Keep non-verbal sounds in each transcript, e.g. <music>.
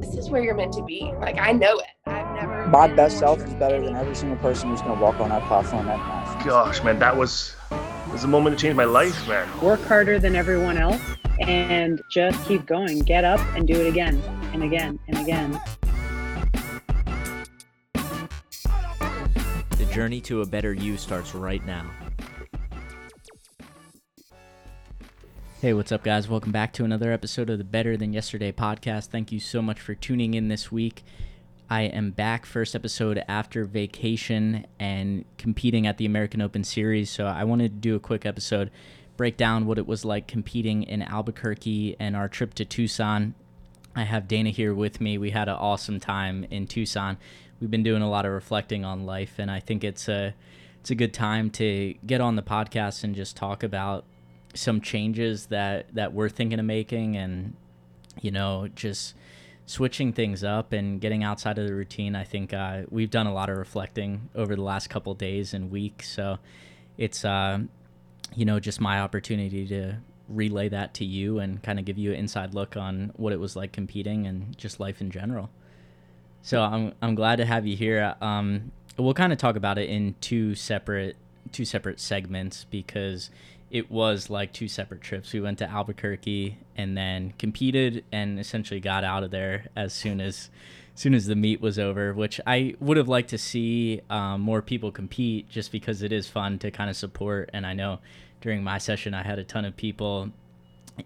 this is where you're meant to be. Like I know it. I've never. My best self is better than every single person who's going to walk on that platform at night. Gosh, man, that was was a moment to change my life, man. Work harder than everyone else and just keep going. Get up and do it again and again and again. The journey to a better you starts right now. Hey, what's up, guys? Welcome back to another episode of the Better Than Yesterday podcast. Thank you so much for tuning in this week. I am back, first episode after vacation and competing at the American Open Series. So I wanted to do a quick episode, break down what it was like competing in Albuquerque and our trip to Tucson. I have Dana here with me. We had an awesome time in Tucson. We've been doing a lot of reflecting on life, and I think it's a it's a good time to get on the podcast and just talk about some changes that that we're thinking of making and you know just switching things up and getting outside of the routine i think uh, we've done a lot of reflecting over the last couple days and weeks. So it's uh, you know just my opportunity to relay that to you and kind of give you an inside look on what it was like competing and just life in general. So i'm, I'm glad to have you here. Um, we'll kind of talk about it in two separate two separate segments because it was like two separate trips. We went to Albuquerque and then competed and essentially got out of there as soon as, soon as the meet was over. Which I would have liked to see um, more people compete, just because it is fun to kind of support. And I know during my session, I had a ton of people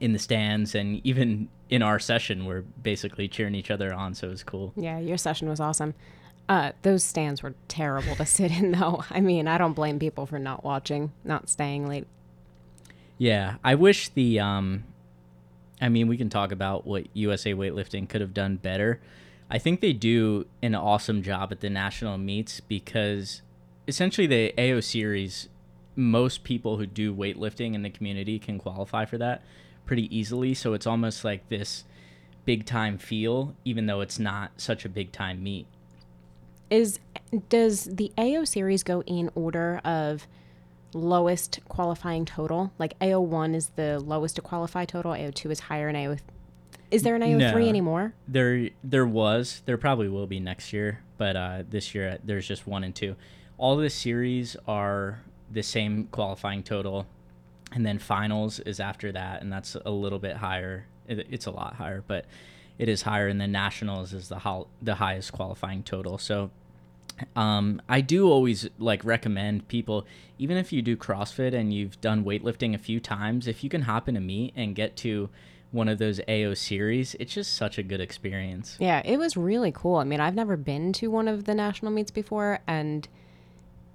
in the stands and even in our session we're basically cheering each other on so it was cool yeah your session was awesome uh, those stands were terrible to sit in <laughs> though i mean i don't blame people for not watching not staying late yeah, I wish the um I mean, we can talk about what USA weightlifting could have done better. I think they do an awesome job at the national meets because essentially the AO series most people who do weightlifting in the community can qualify for that pretty easily, so it's almost like this big time feel even though it's not such a big time meet. Is does the AO series go in order of lowest qualifying total. Like AO1 is the lowest to qualify total. AO2 is higher, and AO is there an AO3 no, anymore? There, there was. There probably will be next year, but uh, this year there's just one and two. All the series are the same qualifying total, and then finals is after that, and that's a little bit higher. It, it's a lot higher, but it is higher, and then nationals is the ho- the highest qualifying total. So um, I do always like recommend people, even if you do CrossFit and you've done weightlifting a few times, if you can hop in a meet and get to one of those AO series, it's just such a good experience. Yeah, it was really cool. I mean, I've never been to one of the national meets before, and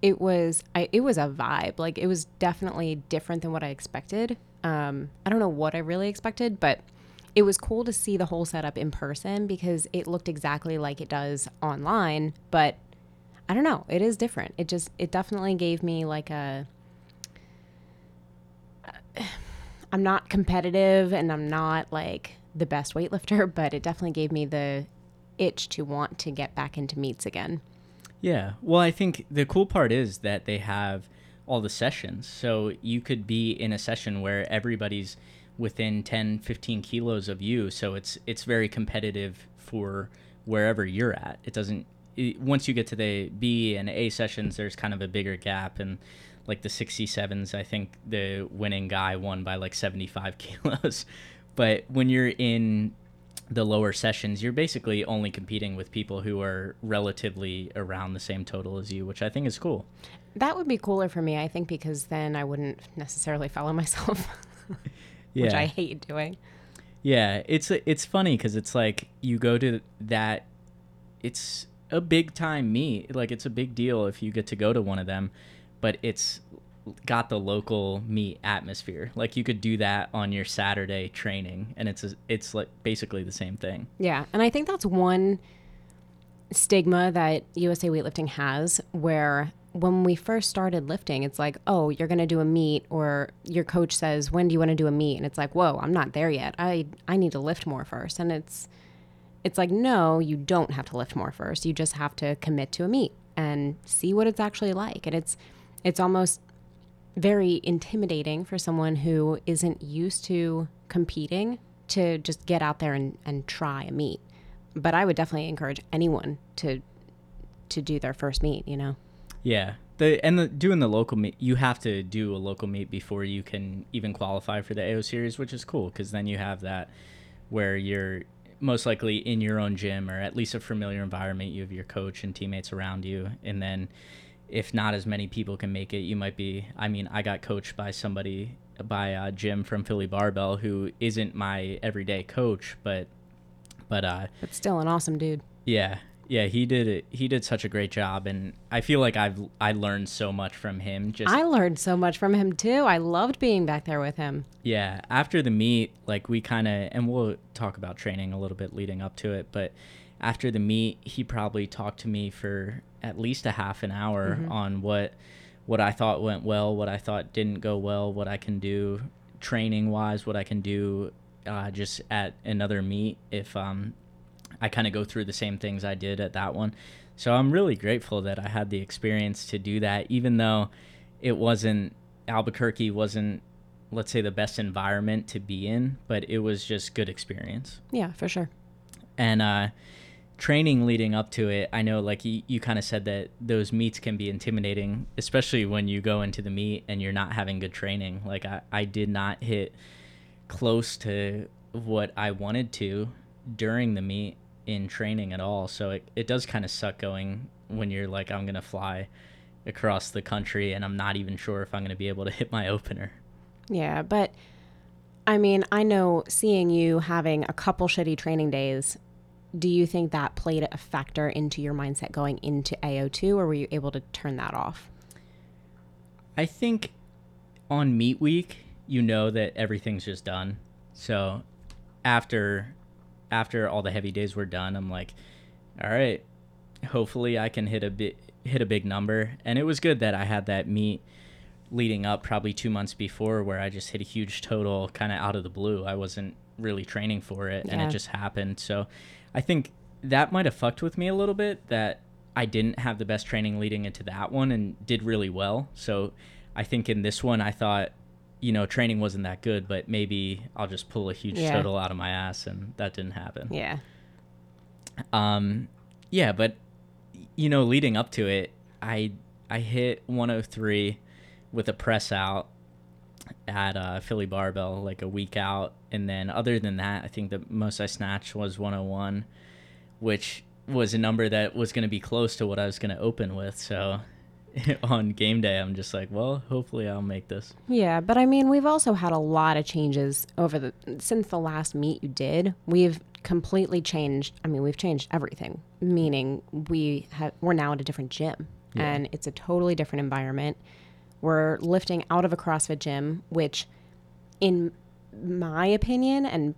it was I, it was a vibe. Like it was definitely different than what I expected. Um, I don't know what I really expected, but it was cool to see the whole setup in person because it looked exactly like it does online, but I don't know. It is different. It just it definitely gave me like a <sighs> I'm not competitive and I'm not like the best weightlifter, <laughs> but it definitely gave me the itch to want to get back into meets again. Yeah. Well, I think the cool part is that they have all the sessions. So you could be in a session where everybody's within 10, 15 kilos of you. So it's it's very competitive for wherever you're at. It doesn't once you get to the B and A sessions, there's kind of a bigger gap, and like the 67s, I think the winning guy won by like 75 <laughs> kilos. but when you're in the lower sessions, you're basically only competing with people who are relatively around the same total as you, which I think is cool. That would be cooler for me, I think, because then I wouldn't necessarily follow <laughs> myself, yeah. which I hate doing. Yeah, it's it's funny because it's like you go to that. It's a big time meet. Like it's a big deal if you get to go to one of them, but it's got the local meet atmosphere. Like you could do that on your Saturday training, and it's a, it's like basically the same thing. Yeah, and I think that's one stigma that USA weightlifting has, where when we first started lifting, it's like, oh, you're gonna do a meet, or your coach says, when do you want to do a meet? And it's like, whoa, I'm not there yet. I I need to lift more first, and it's it's like, no, you don't have to lift more first. You just have to commit to a meet and see what it's actually like. And it's it's almost very intimidating for someone who isn't used to competing to just get out there and, and try a meet. but I would definitely encourage anyone to to do their first meet. You know. Yeah. The and the doing the local meet, you have to do a local meet before you can even qualify for the AO series, which is cool because then you have that where you're most likely in your own gym or at least a familiar environment. You have your coach and teammates around you, and then if not as many people can make it, you might be. I mean, I got coached by somebody by uh, Jim from Philly Barbell, who isn't my everyday coach, but but uh, But still an awesome dude. yeah, yeah, he did it. He did such a great job, and I feel like I've I learned so much from him. Just I learned so much from him too. I loved being back there with him. yeah, after the meet, like we kind of, and we'll talk about training a little bit leading up to it, but after the meet, he probably talked to me for at least a half an hour on what what I thought went well, what I thought didn't go well, what I can do training wise, what I can do uh, just at another meet if um, I kind of go through the same things I did at that one. So I'm really grateful that I had the experience to do that, even though it wasn't Albuquerque wasn't let's say the best environment to be in, but it was just good experience. Yeah, for sure. And uh, training leading up to it, I know like you, you kind of said that those meets can be intimidating, especially when you go into the meet and you're not having good training. Like I, I did not hit close to what I wanted to during the meet in training at all. So it, it does kind of suck going when you're like, I'm going to fly across the country and I'm not even sure if I'm going to be able to <laughs> hit my opener. Yeah, but I mean, I know seeing you having a couple shitty training days, do you think that played a factor into your mindset going into AO2 or were you able to turn that off? I think on meet week, you know that everything's just done. So after after all the heavy days were done, I'm like, all right, hopefully I can hit a bit hit a big number. And it was good that I had that meet leading up probably 2 months before where I just hit a huge total kind of out of the blue. I wasn't really training for it and it just happened. So I think that might have fucked with me a little bit that I didn't have the best training leading into that one and did really well. So I think in this one, I thought, you know, training wasn't that good, but maybe I'll just pull a huge Yeah. total out of my ass, and that didn't happen. Yeah. Um, yeah, but you know, leading up to it, I I hit 103 with a press out at uh, Philly Barbell like a week out, and then other than that, I think the most I snatched was 101, which was a number that was going to be close to what I was going to open with. So <laughs> on game day, I'm just like, well, hopefully I'll make this. Yeah, but I mean, we've also had a lot of changes over the since the last meet you did. We've completely changed. I mean, we've changed everything. Meaning, we have we're now at a different gym, and it's a totally different environment. We're lifting out of a CrossFit gym, which, in my opinion, and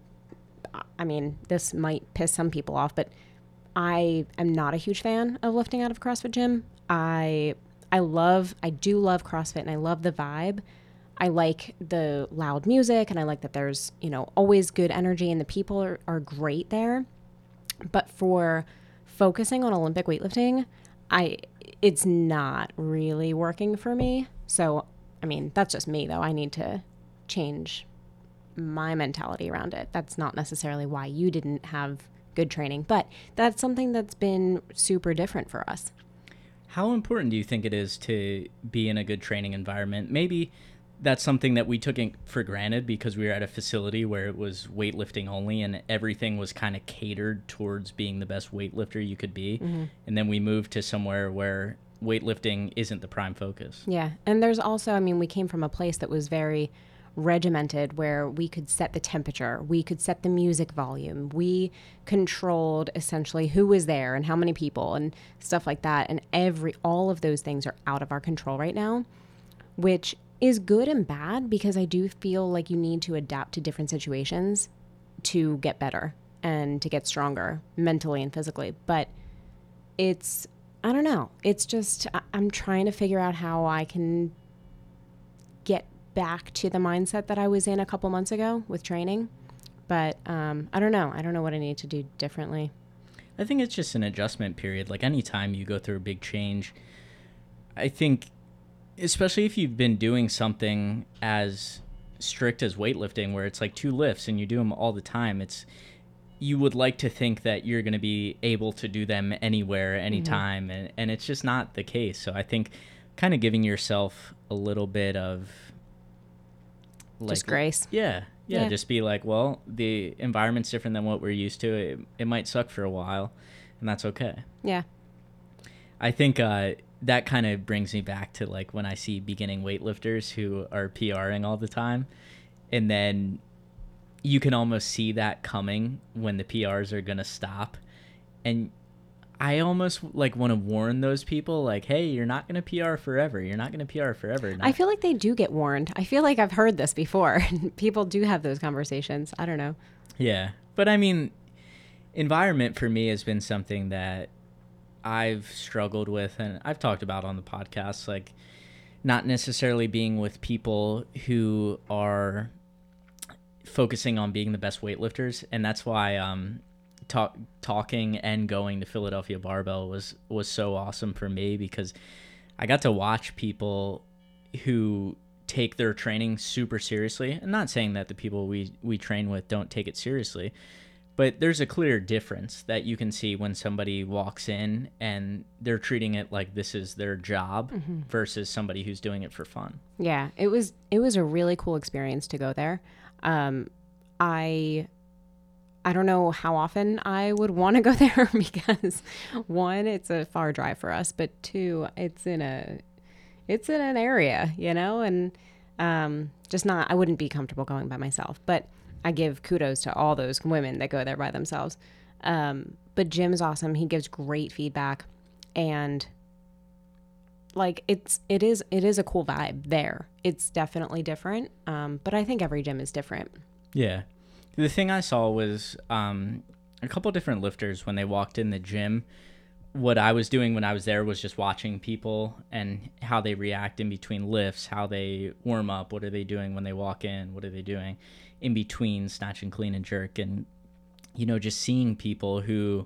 I mean, this might piss some people off, but I am not a huge fan of lifting out of a CrossFit gym. I I love I do love CrossFit and I love the vibe. I like the loud music and I like that there's, you know, always good energy and the people are, are great there. But for focusing on Olympic weightlifting, I it's not really working for me. So, I mean, that's just me though. I need to change my mentality around it. That's not necessarily why you didn't have good training, but that's something that's been super different for us. How important do you think it is to be in a good training environment? Maybe that's something that we took in for granted because we were at a facility where it was weightlifting only and everything was kind of catered towards being the best weightlifter you could be. Mm-hmm. And then we moved to somewhere where weightlifting isn't the prime focus. Yeah. And there's also, I mean, we came from a place that was very regimented where we could set the temperature, we could set the music volume, we controlled essentially who was there and how many people and stuff like that. And every, all of those things are out of our control right now, which is good and bad because I do feel like you need to adapt to different situations to get better and to get stronger mentally and physically. But it's I don't know. It's just I'm trying to figure out how I can get back to the mindset that I was in a couple months ago with training. But um, I don't know. I don't know what I need to do differently. I think it's just an adjustment period. Like anytime you go through a big change, I think, especially if you've been doing something as strict as weightlifting, where it's like two lifts and you do them all the time, it's you would like to think that you're going to be able to do them anywhere, anytime, and, and it's just not the case. So I think kind of giving yourself a little bit of Just grace. Yeah, yeah, Yeah. Just be like, well, the environment's different than what we're used to. It, it might suck for a while, and that's okay. Yeah. I think uh, that kind of brings me back to like when I see beginning weightlifters who are PRing all the time, and then you can almost see that coming when the PRs are gonna stop, and I almost like want to warn those people like, hey, you're not gonna PR forever. You're not gonna PR forever. I feel like they do get warned. I feel like I've heard this before. <laughs> People do have those conversations. I don't know. Yeah. But I mean, environment for me has been something that I've struggled with and I've talked about on the podcast like not necessarily being with people who are focusing on being the best weightlifters and that's why um talk, talking and going to Philadelphia Barbell was was so awesome for me because I got to watch people who take their training super seriously. I'm not saying that the people we we train with don't take it seriously, but there's a clear difference that you can see when somebody walks in and they're treating it like this is their job versus somebody who's doing it for fun. Yeah, it was it was a really cool experience to go there. Um, I I don't know how often I would want to go <laughs> there because one, it's a far drive for us, but two, it's in a it's in an area, you know, and um, just not I wouldn't be comfortable going by myself. But I give kudos to all those women that go there by themselves. Um, but Jim's awesome. He gives great feedback, and like it's it is it is a cool vibe there. It's definitely different, um, but I think every gym is different. Yeah. The thing I saw was um, a couple different lifters when they walked in the gym. What I was doing when I was there was just watching people and how they react in between lifts, how they warm up, what are they doing when they walk in, what are they doing in between snatch and clean and jerk, and you know just seeing people who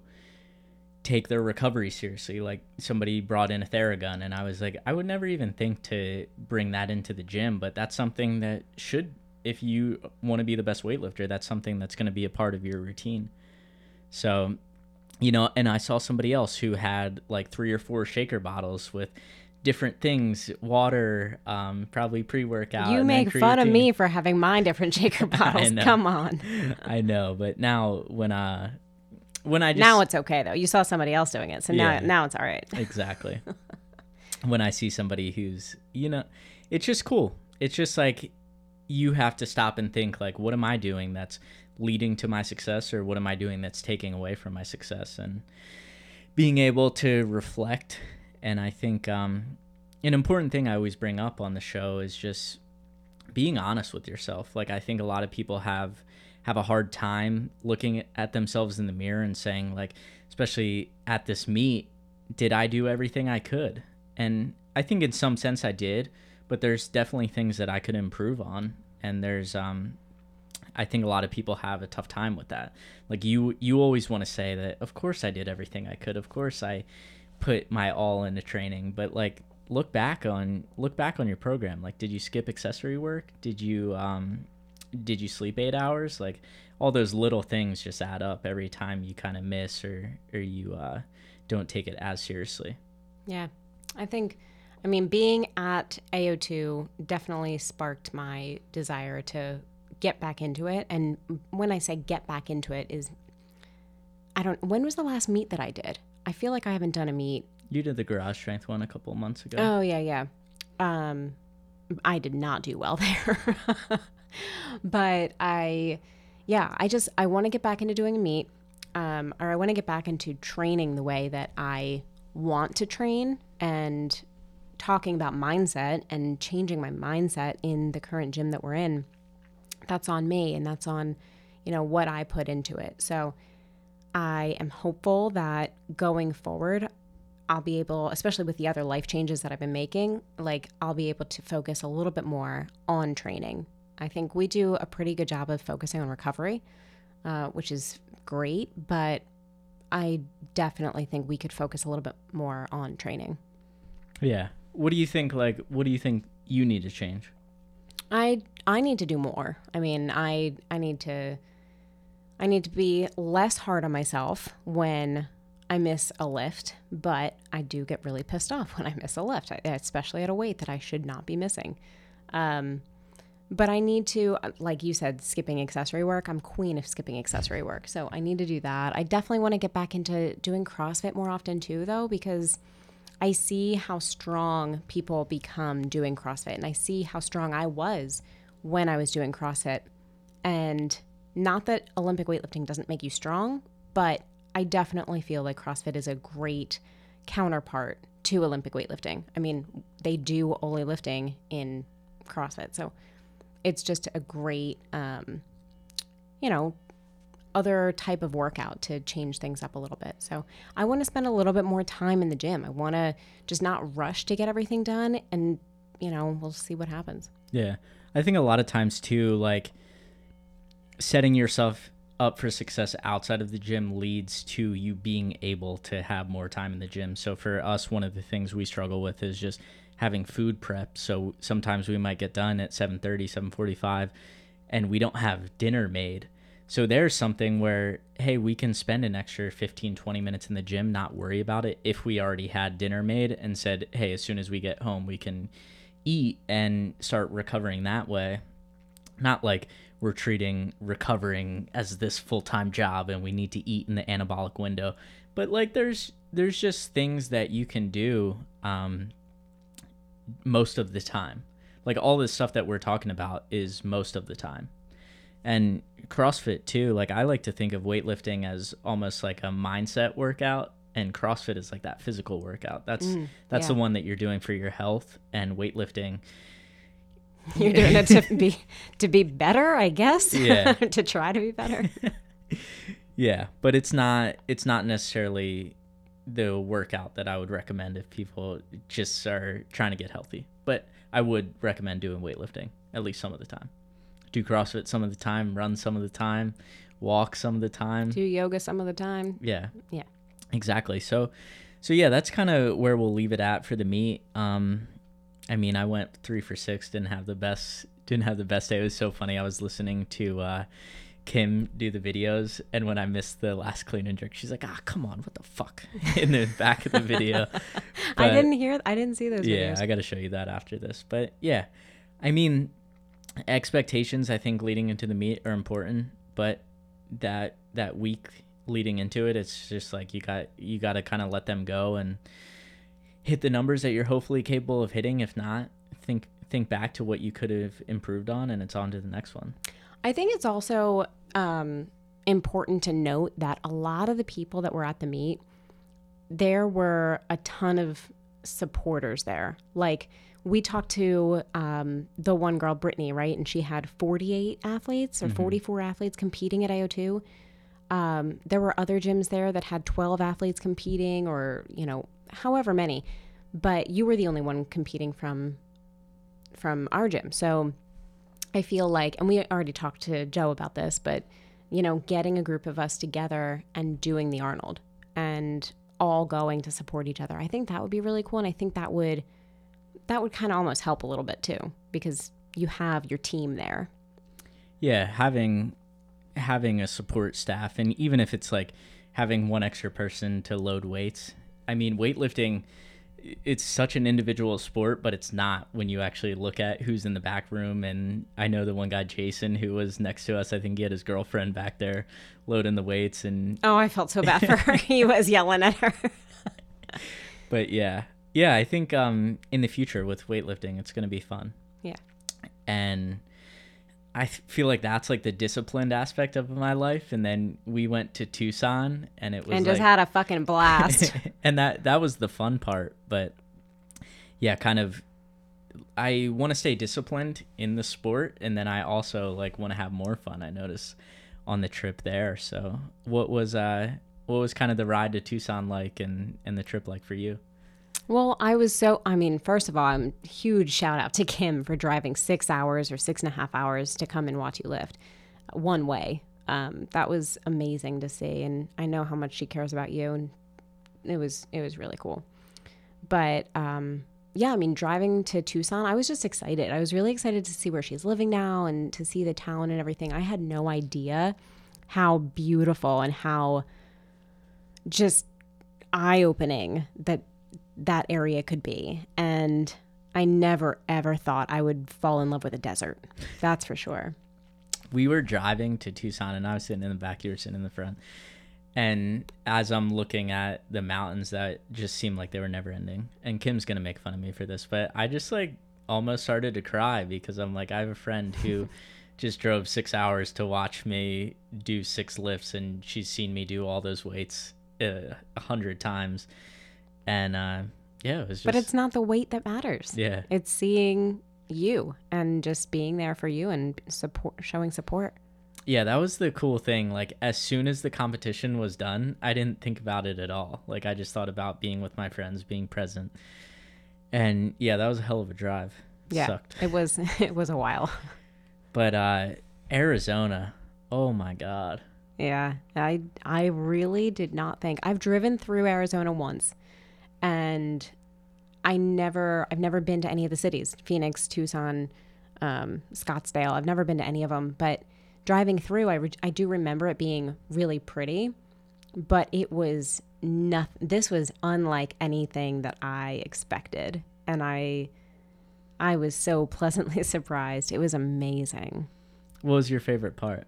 take their recovery seriously. Like somebody brought in a Theragun, and I was like, I would never even think to bring that into the gym, but that's something that should, if you want to be the best weightlifter, that's something that's going to be a part of your routine. So, you know, and I saw somebody else who had like three or four shaker bottles with different things, water, um, probably pre-workout. you make fun of me for having my different <laughs> shaker bottles. Come on. <laughs> I know, but now when uh when I just now it's okay though. You saw somebody else doing it, so now now it's all right. exactly <laughs> when i see somebody who's you know it's just cool it's just like you have to stop and think like what am i doing that's leading to my success or what am i doing that's taking away from my success? And being able to reflect and i think um an important thing i always bring up on the show is just being honest with yourself. Like i think a lot of people have have a hard time looking at themselves in the mirror and saying like especially at this meet did i do everything i could? And i think in some sense i did but there's definitely things that i could improve on and there's um i think a lot of people have a tough time with that. Like you you always want to say that of course i did everything i could. Of course i put my all into training. But like look back on look back on your program. Like did you skip accessory work? Did you um did you sleep eight hours? Like all those little things just add up every time you kind of miss or or you uh don't take it as seriously. Yeah. I think, I mean, being at AO2 definitely sparked my desire to get back into it. And when I say get back into it, is I don't, when was the last meet that I did? I feel like I haven't done a meet. you did the garage strength one a couple of months ago Oh, yeah, yeah. Um, I did not do well <laughs> there. but I, yeah, I just, I want to get back into doing a meet. Um, or I want to get back into training the way that I want to train and talking about mindset and changing my mindset in the current gym that we're in. That's on me and that's on, you know, what I put into it. So I am hopeful that going forward, I'll be able, especially with the other life changes that I've been making, like I'll be able to focus a little bit more on training. I think we do a pretty good job of focusing on recovery, uh, which is great, but I definitely think we could focus a little bit more on training. yeah what do you think like what do you think you need to change I I need to do more. I mean, I I need to I need to be less hard on myself when I miss a lift, but I do get really pissed off when I miss a lift, especially at a weight that I should not be missing. Um, but I need to, like you said, skipping accessory work. I'm queen of skipping accessory work. So I need to do that. I definitely want to get back into doing CrossFit more often too, though, because I see how strong people become doing CrossFit. And I see how strong I was when I was doing CrossFit. And not that Olympic weightlifting doesn't make you strong, but I definitely feel like CrossFit is a great counterpart to Olympic weightlifting. I mean, they do only lifting in CrossFit. So it's just a great, um, you know, other type of workout to change things up a little bit. So I want to spend a little bit more time in the gym. I want to just not rush to get everything done. And, you know, we'll see what happens. Yeah. I think a lot of times too, like setting yourself up for success outside of the gym leads to you being able to have more time in the gym. So for us, one of the things we struggle with is just having food prep. So sometimes we might get done at 7:30, 7:45 and we don't have dinner made. So there's something where hey, we can spend an extra 15 20 minutes in the gym, not worry about it if we already had dinner made and said, "Hey, as soon as we get home, we can eat and start recovering that way." Not like we're treating recovering as this full-time job and we need to eat in the anabolic window but like there's there's just things that you can do um most of the time like all this stuff that we're talking about is most of the time and crossfit too like i like to think of weightlifting as almost like a mindset workout and crossfit is like that physical workout that's Mm, that's yeah. the one that you're doing for your health and weightlifting <laughs> You're doing it to <laughs> be to be better, I guess. Yeah. <laughs> to try to be better. Yeah, but it's not it's not necessarily the workout that I would recommend if people just are trying to get healthy. But I would recommend doing weightlifting at least some of the time. Do CrossFit some of the time, run some of the time, walk some of the time. Do yoga some of the time. Yeah. Yeah. Exactly. So so yeah, that's kind of where we'll leave it at for the meet. Um I mean, I went 3 for 6, didn't have the best didn't have the best day. It was so funny. I was listening to uh Kim do the videos and when I missed the last clean and jerk, she's like, "Ah, come on, what the fuck?" <laughs> in the back of the video. <laughs> I didn't hear I didn't see those yeah, videos. I got to show you that after this. But yeah, I mean, expectations I think leading into the meet are important, but that that week leading into it, it's just like you got you got to kind of let them go and hit the numbers that you're hopefully capable of hitting. If not, think think back to what you could have improved on, and it's on to the next one. I think it's also um, important to note that a lot of the people that were at the meet, there were a ton of supporters there. Like we talked to um, the one girl, Brittany, right? And she had 48 athletes or 44 athletes competing at AO2. Um, there were other gyms there that had 12 athletes competing or, you know, however many. But you were the only one competing from from our gym. So I feel like, and we already talked to Joe about this, but you know, getting a group of us together and doing the Arnold and all going to support each other, I think that would be really cool. And I think that would that would kind of almost help a little bit too, because you have your team there. yeah having having a support staff and even if it's like having one extra person to load weights i mean weightlifting it's such an individual sport but it's not when you actually look at who's in the back room and i know the one guy jason who was next to us i think he had his girlfriend back there loading the weights and Oh, I felt so bad for her. <laughs> he was yelling at her. <laughs> but yeah yeah i think um in the future with weightlifting it's going to be fun Yeah. and I feel like that's like the disciplined aspect of my life. And then we went to Tucson, and it was and just like- had a fucking blast. <laughs> and that that was the fun part. But yeah, kind of. I want to stay disciplined in the sport, and then I also like want to have more fun. I noticed on the trip there. So, what was uh, what was kind of the ride to Tucson like, and and the trip like for you? Well, I was so, I mean, first of all, I'm huge shout out to Kim for driving six hours or six and a half hours to come and watch you lift one way. Um, that was amazing to see. And I know how much she cares about you. And it was, it was really cool. But, um, yeah, I mean, driving to Tucson, I was just excited. I was really excited to see where she's living now and to see the town and everything. I had no idea how beautiful and how just eye opening that that area could be. And I never ever thought I would fall in love with a desert. That's for sure. we were driving to Tucson and I was sitting in the back, you were sitting in the front. And as I'm looking at the mountains that just seemed like they were never ending. And Kim's to make fun of me for this, but I just like almost started to cry because I'm like I have a friend who <laughs> just drove 6 hours to watch me do six lifts and she's seen me do all those weights uh, a hundred times. And uh yeah, it was just But it's not the weight that matters. yeah. It's seeing you and just being there for you and support showing support. Yeah, that was the cool thing. Like as soon as the competition was done, I didn't think about it at all. Like I just thought about being with my friends, being present. And yeah, that was a hell of a drive. Yeah. Sucked. It was <laughs> it was a while. But uh Arizona, oh my god. Yeah, I I really did not think I've driven through Arizona once, and I never I've never been to any of the cities Phoenix, Tucson, um, Scottsdale. I've never been to any of them, but driving through, I re- I do remember it being really pretty, but it was nothing. This was unlike anything that I expected, and I I was so <laughs> pleasantly surprised. It was amazing. What was your favorite part?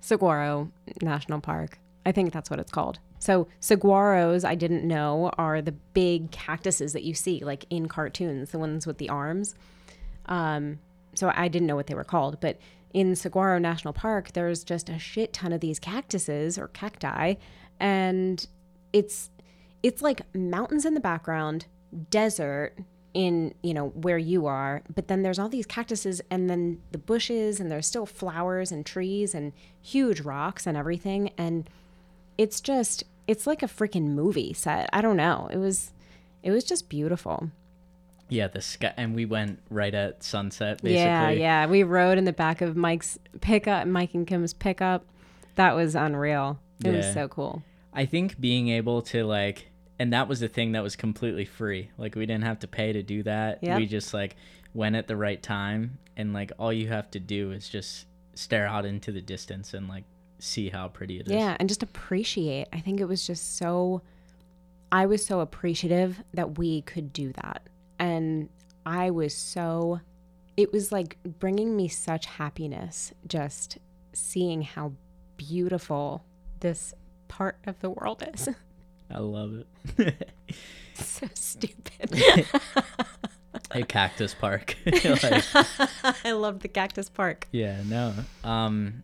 Saguaro National Park. I think that's what it's called. So saguaros, I didn't know, are the big cactuses that you see like in cartoons, the ones with the arms. Um, so I didn't know what they were called, but in Saguaro National Park, there's just a shit ton of these cactuses or cacti, and it's it's like mountains in the background, desert in you know where you are but then there's all these cactuses and then the bushes and there's still flowers and trees and huge rocks and everything and it's just it's like a freaking movie set i don't know it was it was just beautiful Yeah, the sky and we went right at sunset basically. yeah yeah we rode in the back of mike's pickup mike and kim's pickup that was unreal it was so cool I think being able to like and that was the thing that was completely free. Like we didn't have to pay to do that. Yep. We just like went at the right time and like all you have to do is just stare out into the distance and like see how pretty it is. Yeah, and just appreciate. I think it was just so I was so appreciative that we could do that. And I was so it was like bringing me such happiness just seeing how beautiful this part of the world is. <laughs> I love it. <laughs> so stupid. <laughs> a cactus park. Like, I love the cactus park. yeah, no. Um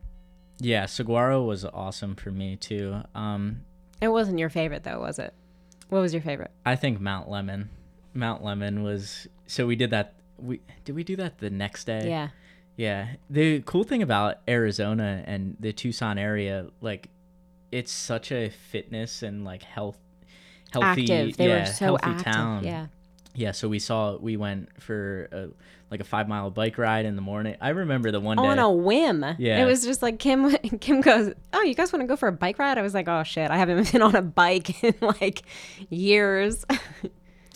yeah, Saguaro was awesome for me too. Um It wasn't your favorite though, was it? What was your favorite? I think Mount Lemmon. Mount Lemmon was so we did that we did we do that the next day? Yeah. Yeah. The cool thing about Arizona and the Tucson area, like it's such a fitness and like health healthy active. They yeah, were so healthy active. town. Yeah. Yeah, so we saw we went for a, like a 5 mile bike ride in the morning. I remember the one day on a whim. Yeah. It was just like Kim <laughs> Kim goes, "Oh, you guys want to go for a bike ride?" I was like, "Oh shit, I haven't <laughs> been on a bike in like years." <laughs>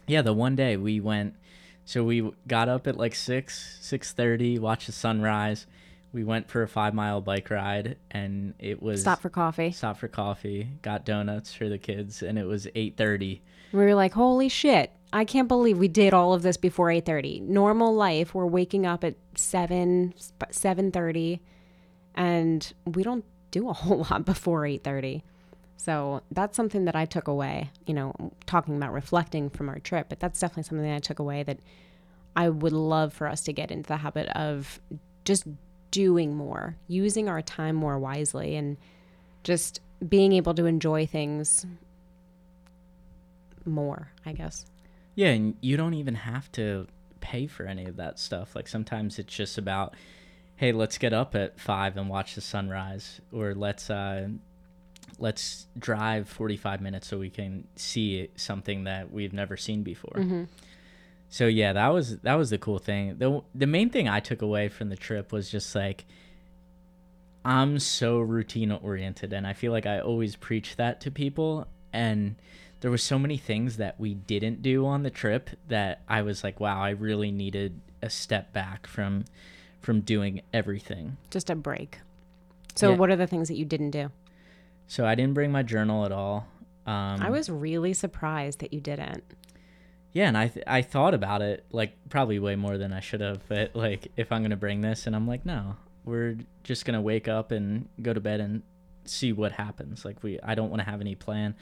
Yeah, the one day we went so we got up at like 6 6:30, watched the sunrise. We went for a 5 mile bike ride and it was Stop for coffee. Stop for coffee, got donuts for the kids and it was 8:30. We were like, "Holy shit. I can't believe we did all of this before 8:30. Normal life, we're waking up at 7 7:30 and we don't do a <laughs> whole lot before 8:30." So, that's something that I took away, you know, talking about reflecting from our trip, but that's definitely something that I took away that I would love for us to get into the habit of just doing more, using our time more wisely, and just being able to enjoy things more, I guess. Yeah, and you don't even have to pay for any of that stuff. Like sometimes it's just about, hey, let's get up at five and watch the sunrise, or let's uh, let's drive forty five minutes so we can see something that we've never seen before. So yeah, that was that was the cool thing. the The main thing I took away from the trip was just like. I'm so routine oriented and I feel like I always preach that to people and there were so many things that we didn't do on the trip that I was like, wow, I really needed a step back from from doing everything. Just a break. So, Yeah. what are the things that you didn't do? So I didn't bring my journal at all. Um, I was really surprised that you didn't. Yeah, and I th- I thought about it like probably way more than I should have. But like, if I'm gonna bring this, and I'm like, no, we're just gonna wake up and go to bed and see what happens. Like we, I don't want to have any plan.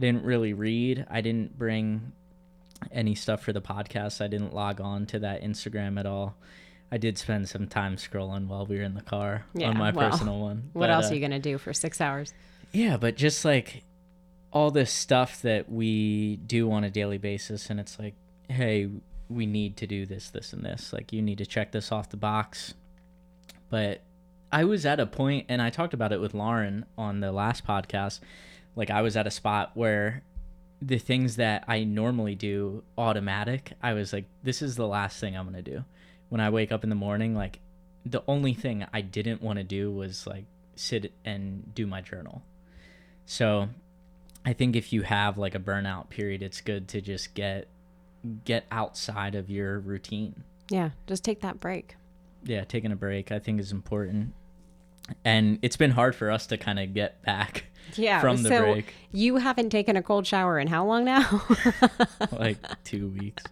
I didn't really read. I didn't bring any stuff for the podcast. I didn't log on to that Instagram at all. I did spend some time scrolling while we were in the car Yeah, on my well, personal one. What But, else uh, are you going to do for six hours? yeah, but just like all this stuff that we do on a daily basis, and it's like, hey, we need to do this, this, and this. Like, you need to check this off the box. But I was at a point, and I talked about it with Lauren on the last podcast. Like, I was at a spot where the things that I normally do automatic, I was like, this is the last thing I'm to do. When I wake up in the morning, like, the only thing I didn't want to do was like sit and do my journal. So I think if you have like a burnout period, it's good to just get get outside of your routine. Yeah, just take that break. Yeah, taking a break I think is important. And it's been hard for us to kind of get back Yeah. from the so break, you haven't taken a cold shower in how long now? <laughs> like 2 weeks.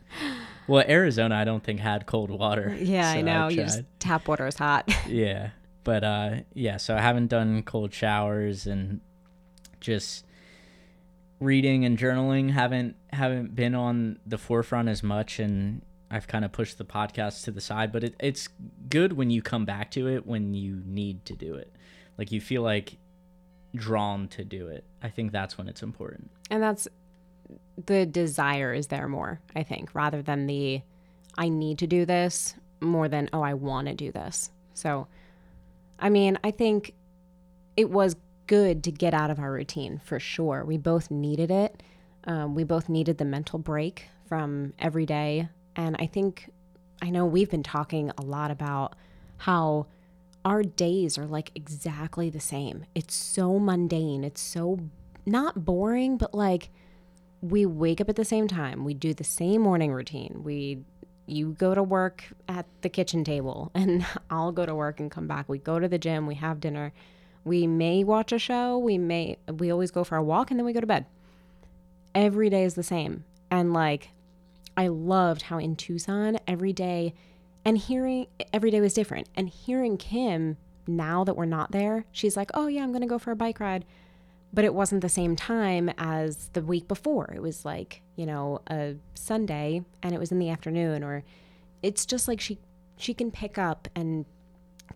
Well, Arizona I don't think had cold water. yeah, I so know. You just tap water is hot. <laughs> yeah but uh yeah so i haven't done cold showers and just reading and journaling haven't haven't been on the forefront as much and i've kind of pushed the podcast to the side but it, it's good when you come back to it when you need to do it like you feel like drawn to do it i think that's when it's important and that's the desire is there more, I think, rather than the I need to do this more than oh I want to do this. So I mean, I think it was good to get out of our routine for sure. We both needed it. Um, we both needed the mental break from every day. And I think, I know we've been talking a lot about how our days are like exactly the same. It's so mundane. It's so not boring, but like we wake up at the same time. We do the same morning routine. We you go to work at the kitchen table <laughs> and I'll go to work and come back. We go to the gym, we have dinner. We may watch a show, we may we always go for a walk and then we go to bed. Every day is the same. And like I loved how in Tucson every day and hearing every day was different. And hearing Kim now that we're not there, she's like, "Oh yeah, I'm going to go for a bike ride." but it wasn't the same time as the week before. It was like, you know, a Sunday and it was in the afternoon or it's just like she she can pick up and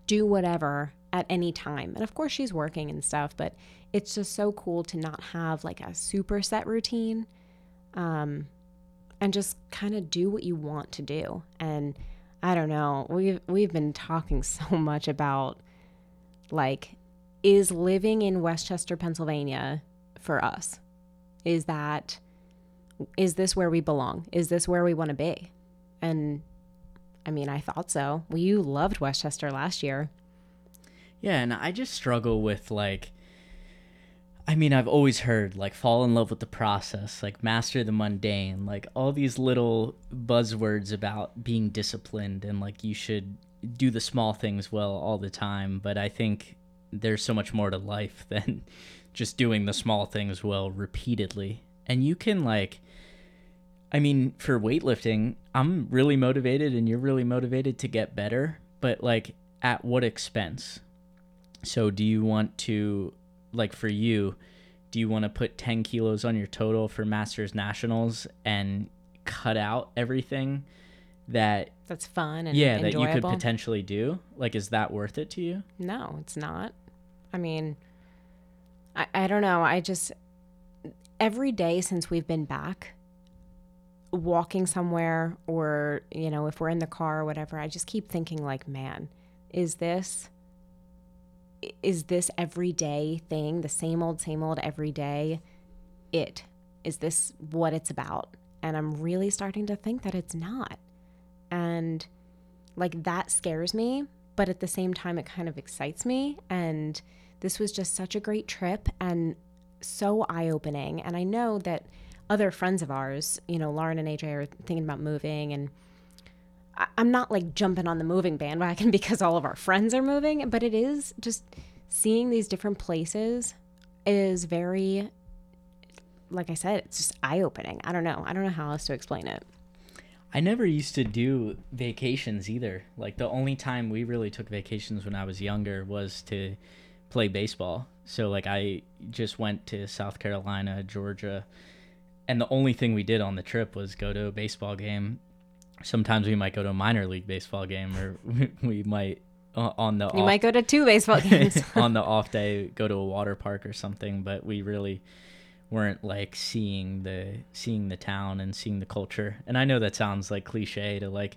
do whatever at any time. And of course she's working and stuff, but it's just so cool to not have like a super set routine. Um and just kind of do what you want to do. And I don't know, we've we've been talking <laughs> so much about like is living in West Chester, Pennsylvania for us? Is that is this where we belong? Is this where we want to be? And I mean, I thought so. Well, you loved West Chester last year. Yeah, and I just struggle with like I mean, I've always heard like fall in love with the process, like master the mundane, like all these little buzzwords about being disciplined and like you should do the small things well all the time, but I think there's so much more to life <laughs> than just doing the small things well repeatedly. And you can like I mean, for weightlifting, I'm really motivated and you're really motivated to get better, but like at what expense? So, do you want to, like for you, do you want to put 10 kilos on your total for Masters Nationals and cut out everything that, That's fun and yeah, that you could potentially do? Like, is that worth it to you? No, it's not. I mean, I, I don't know. I just, every day since we've been back, walking somewhere or, you know, if we're in the car or whatever, I just keep thinking, like, man, is this, is this everyday thing, the same old, same old everyday, it? Is this what it's about? And I'm really starting to think that it's not. And like that scares me, but at the same time, it kind of excites me. And this was just such a great trip and so eye opening. And I know that other friends of ours, you know, Lauren and AJ are thinking about moving. And I'm not like jumping on the moving bandwagon <laughs> because all of our friends are moving, but it is just seeing these different places is very like I said, it's just eye opening. I don't know. I don't know how else to explain it. I never used to do vacations either. Like the only time we really took vacations when I was younger was to play baseball. So like I just went to South Carolina, Georgia, and the only thing we did on the trip was go to a baseball game. Sometimes we might go to a minor league baseball game, or <laughs> we might uh, on the You off, might go to two baseball <laughs> games. <laughs> on the off day go to a water park or something. But we really weren't like seeing the seeing the town and seeing the culture. And I know that sounds like cliche to like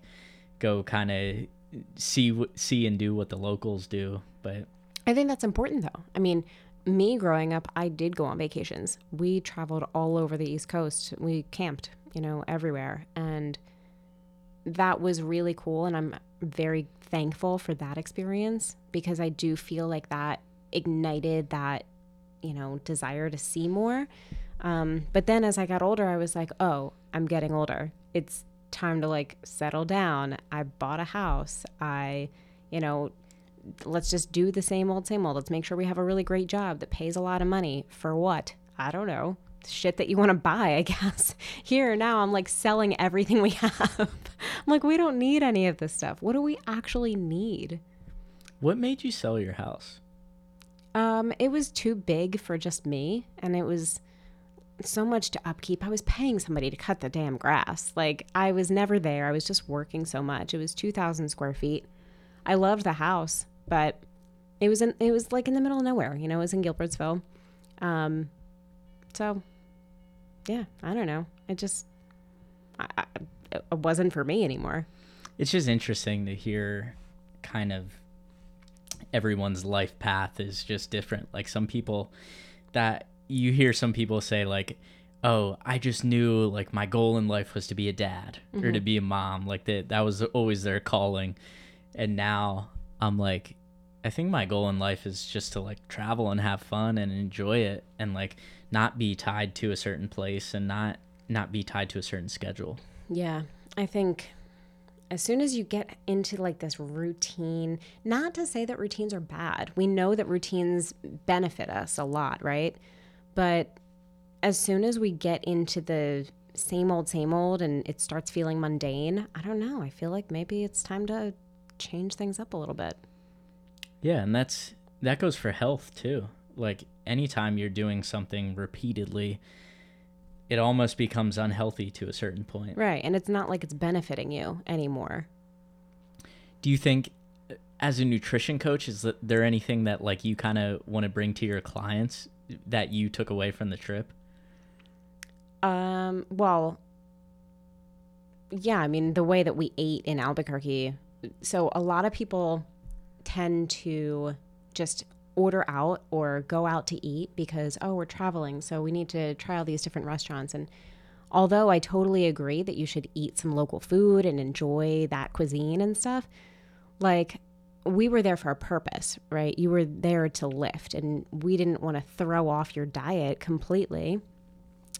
go kind of see see and do what the locals do, but I think that's important though. I mean, me growing up, I did go on vacations. We traveled all over the East Coast. We camped, you know, everywhere. And that was really cool. And I'm very thankful for that experience because I do feel like that ignited that, you know, desire to see more. Um, but then as I got older, I was like, oh, I'm getting older. It's time to like settle down. I bought a house. I, you know, let's just do the same old, same old. Let's make sure we have a really great job that pays a lot of money. For what? I don't know. Shit that you want to buy, I <laughs> guess. Here now, I'm like selling everything we <laughs> have. I'm like, we don't need any of this stuff. What do we actually need? what made you sell your house? Um, it was too big for just me, and it was so much to upkeep. I was paying somebody to cut the damn grass. Like I was never there. I was just working so much. It was two thousand square feet. I loved the house, but it was in it was like in the middle of nowhere. You know, it was in Gilbertsville. Um, so yeah, I don't know. It just I, I, it wasn't for me anymore. It's just interesting to hear kind of everyone's life path is just different. Like some people that you hear some people say like, "Oh, I just knew like my goal in life was to be a dad or to mm-hmm. be a mom." Like that that was always their calling. And now I'm like I think my goal in life is just to like travel and have fun and enjoy it and like not be tied to a certain place and not not be tied to a certain schedule. Yeah, I think as soon as you get into like this routine, not to say that routines are bad. We know that routines benefit us a lot, right? But as soon as we get into the same old, same old and it starts feeling mundane, I don't know. I feel like maybe it's time to change things up a little bit. Yeah, and that's that goes for health too. Like anytime you're doing something repeatedly, it almost becomes unhealthy to a certain point. Right. And it's not like it's benefiting you anymore. Do you think uh, as a nutrition coach is there anything that like you kind of want to bring to your clients that you took away from the trip? Um, well, yeah, I mean, the way that we ate in Albuquerque. So a lot of people tend to just order out or go out to eat because, oh, we're traveling. So we need to try all these different restaurants. And although I totally agree that you should eat some local food and enjoy that cuisine and stuff, like, we were there for a purpose, right? You were there to lift, and we didn't want to throw off your diet completely.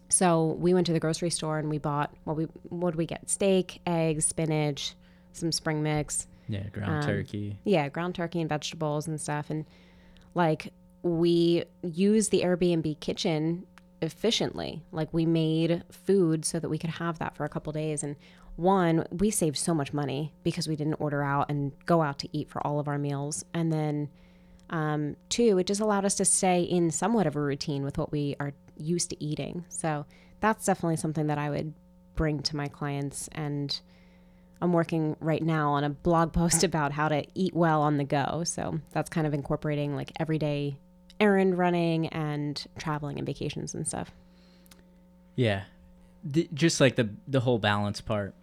So we went to the grocery store and we bought what we what did we get? Steak, eggs, spinach, some spring mix. Yeah, ground Um, turkey. Yeah, ground turkey and vegetables and stuff. And like we used the Airbnb kitchen efficiently. Like we made food so that we could have that for a couple days. And one, we saved so much money because we didn't order out and go out to eat for all of our meals. And then um, two, it just allowed us to stay in somewhat of a routine with what we are used to eating. So that's definitely something that I would bring to my clients. And I'm working right now on a blog post <laughs> about how to eat well on the go. So that's kind of incorporating like everyday errand running and traveling and vacations and stuff. Yeah, the, just like the the whole balance part,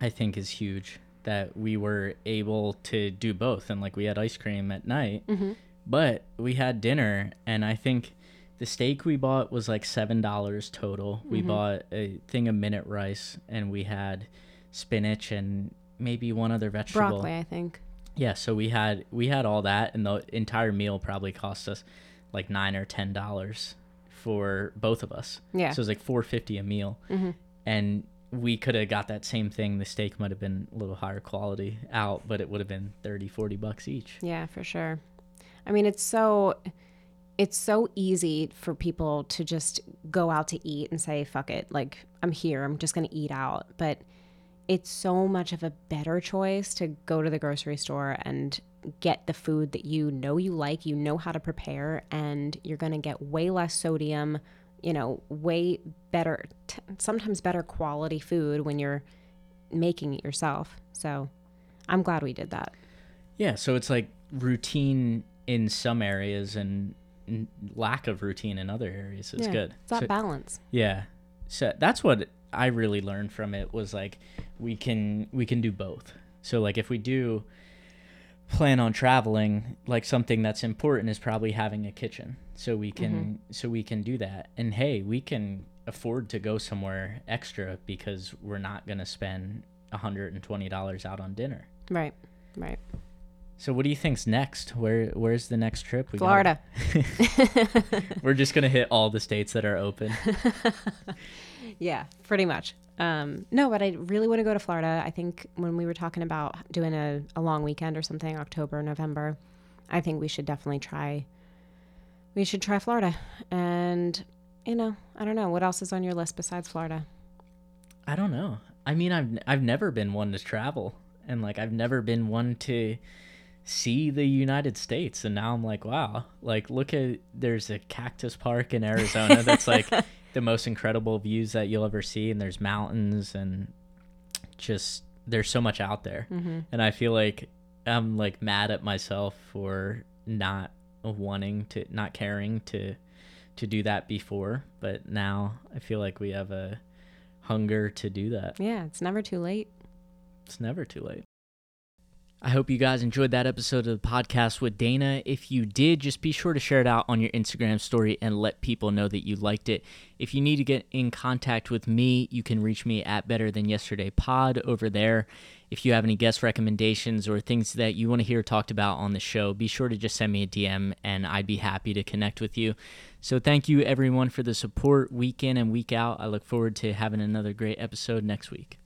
I think is huge. That we were able to do both, and like we had ice cream at night, mm-hmm. but we had dinner, and I think the steak we bought was like seven dollars total. We mm-hmm. bought a thing of minute rice, and we had spinach and maybe one other vegetable. Broccoli, I think. Yeah, so we had we had all that, and the entire meal probably cost us like nine or ten dollars for both of us. Yeah. So it was like four fifty a meal, mm-hmm. and we could have got that same thing. The steak might have been a little higher quality out, but it would have been 30, 40 bucks each. Yeah, for sure. I mean, it's so it's so easy for people to just go out to eat and say, fuck it, like I'm here, I'm just going to eat out. But it's so much of a better choice to go to the grocery store and get the food that you know you like, you know how to prepare, and you're going to get way less sodium, you know, way better, t- sometimes better quality food when you're making it yourself. So I'm glad we did that. Yeah, so it's like routine in some areas and lack of routine in other areas is Yeah, good. It's that So- balance. Yeah. So that's what I really learned from it was like we can we can do both. So like if we do plan on traveling, like something that's important is probably having a kitchen. So we can mm-hmm. so we can do that. And hey, we can afford to go somewhere extra because we're not going to spend $120 out on dinner. Right. Right. So what do you think's next? Where where's the next trip? We Florida. <laughs> We're just going to hit all the states that are open. <laughs> Yeah, pretty much. Um, no, but I really want to go to Florida. I think when we were talking about doing a, a long weekend or something, October, November, I think we should definitely try. We should try Florida, and you know, I don't know what else is on your list besides Florida. I don't know. I mean, I've I've never been one to travel, and like I've never been one to see the United States. And now I'm like, wow, like look at there's a cactus park in Arizona that's like <laughs> the most incredible views that you'll ever see, and there's mountains and just there's so much out there. Mm-hmm. And I feel like I'm like mad at myself for not wanting to, not caring to to do that before, but now I feel like we have a hunger to do that. Yeah, it's never too late. It's never too late. I hope you guys enjoyed that episode of the podcast with Dana. If you did, just be sure to share it out on your Instagram story and let people know that you liked it. If you need to get in contact with me, you can reach me at Better Than Yesterday Pod over there. If you have any guest recommendations or things that you want to hear talked about on the show, be sure to just send me a DM and I'd be happy to connect with you. So thank you everyone for the support week in and week out. I look forward to having another great episode next week.